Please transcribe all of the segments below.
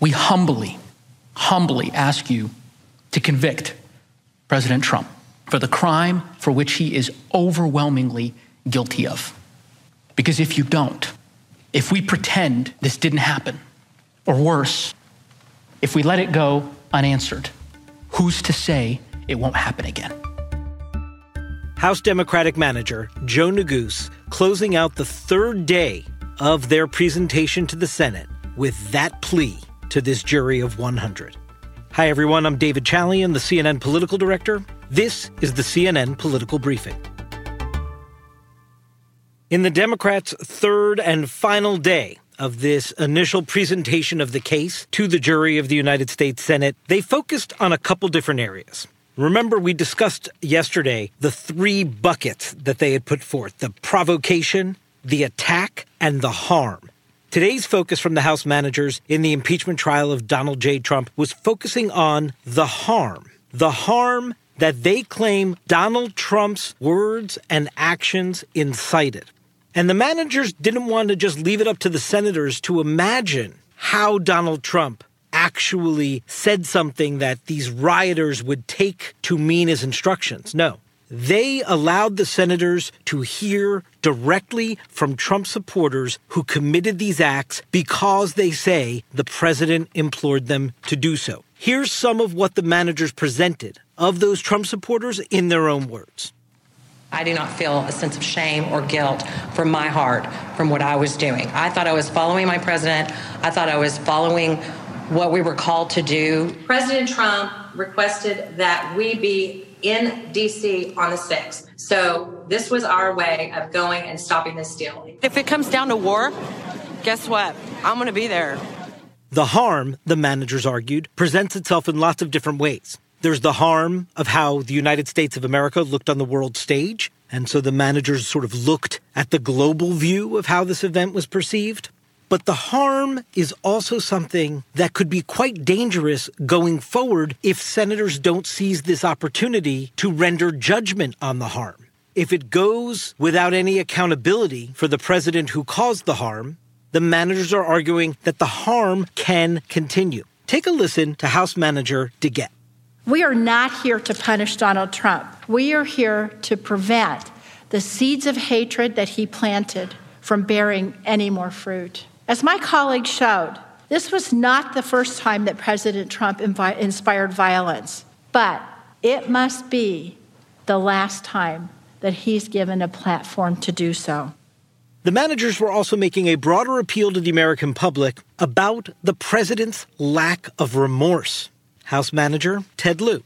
we humbly, humbly ask you to convict President Trump for the crime for which he is overwhelmingly guilty of. Because if you don't, if we pretend this didn't happen, or worse, if we let it go unanswered, who's to say it won't happen again? House Democratic manager Joe Neguse closing out the third day of their presentation to the Senate with that plea to this jury of 100. Hi, everyone. I'm David Chalian, the CNN political director. This is the CNN Political Briefing. In the Democrats' third and final day of this initial presentation of the case to the jury of the United States Senate, they focused on a couple different areas. Remember, we discussed yesterday the three buckets that they had put forth the provocation, the attack, and the harm. Today's focus from the House managers in the impeachment trial of Donald J. Trump was focusing on the harm. The harm that they claim Donald Trump's words and actions incited. And the managers didn't want to just leave it up to the senators to imagine how Donald Trump actually said something that these rioters would take to mean his instructions. No. They allowed the senators to hear directly from Trump supporters who committed these acts because they say the president implored them to do so. Here's some of what the managers presented of those Trump supporters in their own words. I do not feel a sense of shame or guilt from my heart from what I was doing. I thought I was following my president. I thought I was following what we were called to do. President Trump requested that we be in D.C. on the 6th. So this was our way of going and stopping this deal. If it comes down to war, guess what? I'm going to be there. The harm, the managers argued, presents itself in lots of different ways. There's the harm of how the United States of America looked on the world stage. And so the managers sort of looked at the global view of how this event was perceived. But the harm is also something that could be quite dangerous going forward if senators don't seize this opportunity to render judgment on the harm. If it goes without any accountability for the president who caused the harm, the managers are arguing that the harm can continue. Take a listen to House Manager DeGette. We are not here to punish Donald Trump. We are here to prevent the seeds of hatred that he planted from bearing any more fruit. As my colleague showed, this was not the first time that President Trump invi- inspired violence, but it must be the last time that he's given a platform to do so. The managers were also making a broader appeal to the American public about the president's lack of remorse. House Manager Ted Lieu.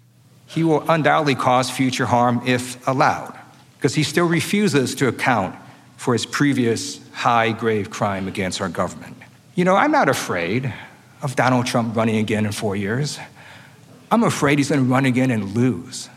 He will undoubtedly cause future harm if allowed, because he still refuses to account for his previous high grave crime against our government. You know, I'm not afraid of Donald Trump running again in four years. I'm afraid he's going to run again and lose,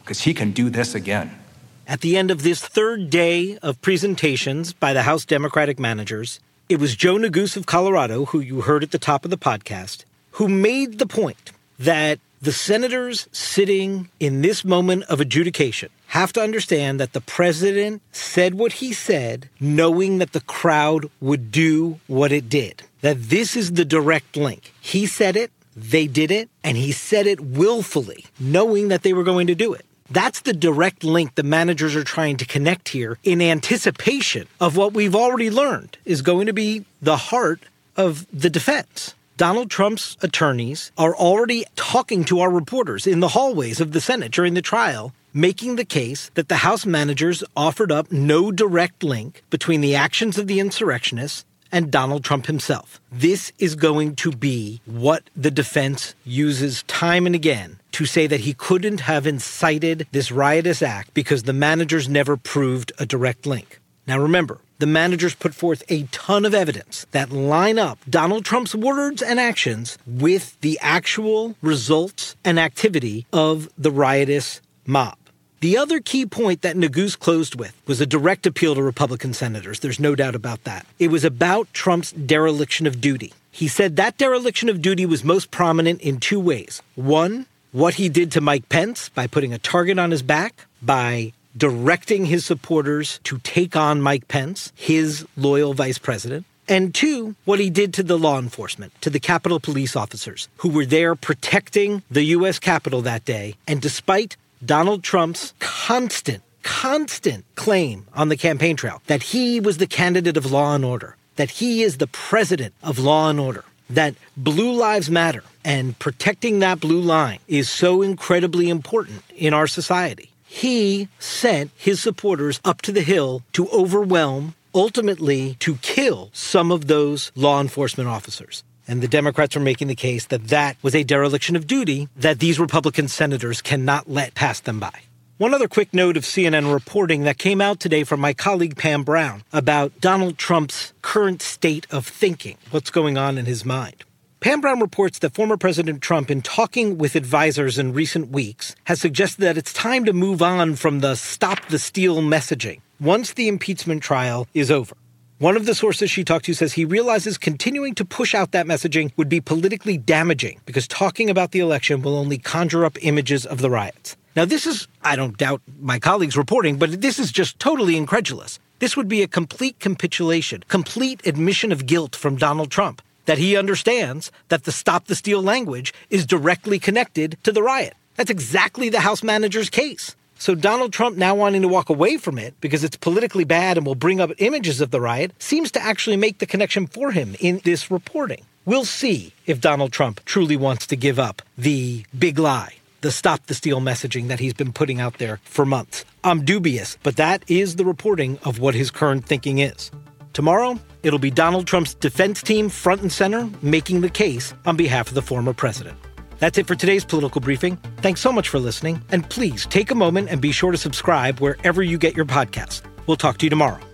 because he can do this again. At the end of this third day of presentations by the House Democratic managers, it was Joe Neguse of Colorado, who you heard at the top of the podcast, who made the point that the senators sitting in this moment of adjudication have to understand that the president said what he said, knowing that the crowd would do what it did. That this is the direct link. He said it, they did it, and he said it willfully, knowing that they were going to do it. That's the direct link the managers are trying to connect here in anticipation of what we've already learned is going to be the heart of the defense. Donald Trump's attorneys are already talking to our reporters in the hallways of the Senate during the trial, making the case that the House managers offered up no direct link between the actions of the insurrectionists and Donald Trump himself. This is going to be what the defense uses time and again to say that he couldn't have incited this riotous act because the managers never proved a direct link. Now remember, the managers put forth a ton of evidence that line up Donald Trump's words and actions with the actual results and activity of the riotous mob. The other key point that Neguse closed with was a direct appeal to Republican senators. There's no doubt about that. It was about Trump's dereliction of duty. He said that dereliction of duty was most prominent in two ways. One, what he did to Mike Pence by putting a target on his back, by directing his supporters to take on Mike Pence, his loyal vice president. and two, what he did to the law enforcement, to the Capitol police officers who were there protecting the U.S. Capitol that day. And despite Donald Trump's constant, constant claim on the campaign trail that he was the candidate of law and order, that he is the president of law and order, that blue lives matter and protecting that blue line is so incredibly important in our society. He sent his supporters up to the Hill to overwhelm ultimately to kill some of those law enforcement officers. And the Democrats are making the case that that was a dereliction of duty that these Republican senators cannot let pass them by. One other quick note of CNN reporting that came out today from my colleague Pam Brown about Donald Trump's current state of thinking, what's going on in his mind. Pam Brown reports that former President Trump, in talking with advisors in recent weeks, has suggested that it's time to move on from the stop the steal messaging once the impeachment trial is over. One of the sources she talked to says he realizes continuing to push out that messaging would be politically damaging because talking about the election will only conjure up images of the riots. Now, this is, I don't doubt my colleagues' reporting, but this is just totally incredulous. This would be a complete capitulation, complete admission of guilt from Donald Trump that he understands that the stop the steal language is directly connected to the riot. That's exactly the House manager's case. So Donald Trump now wanting to walk away from it because it's politically bad and will bring up images of the riot seems to actually make the connection for him in this reporting. We'll see if Donald Trump truly wants to give up the big lie, the stop the steal messaging that he's been putting out there for months. I'm dubious, but that is the reporting of what his current thinking is. Tomorrow, it'll be Donald Trump's defense team front and center making the case on behalf of the former president. That's it for today's political briefing. Thanks so much for listening, and please take a moment and be sure to subscribe wherever you get your podcasts. We'll talk to you tomorrow.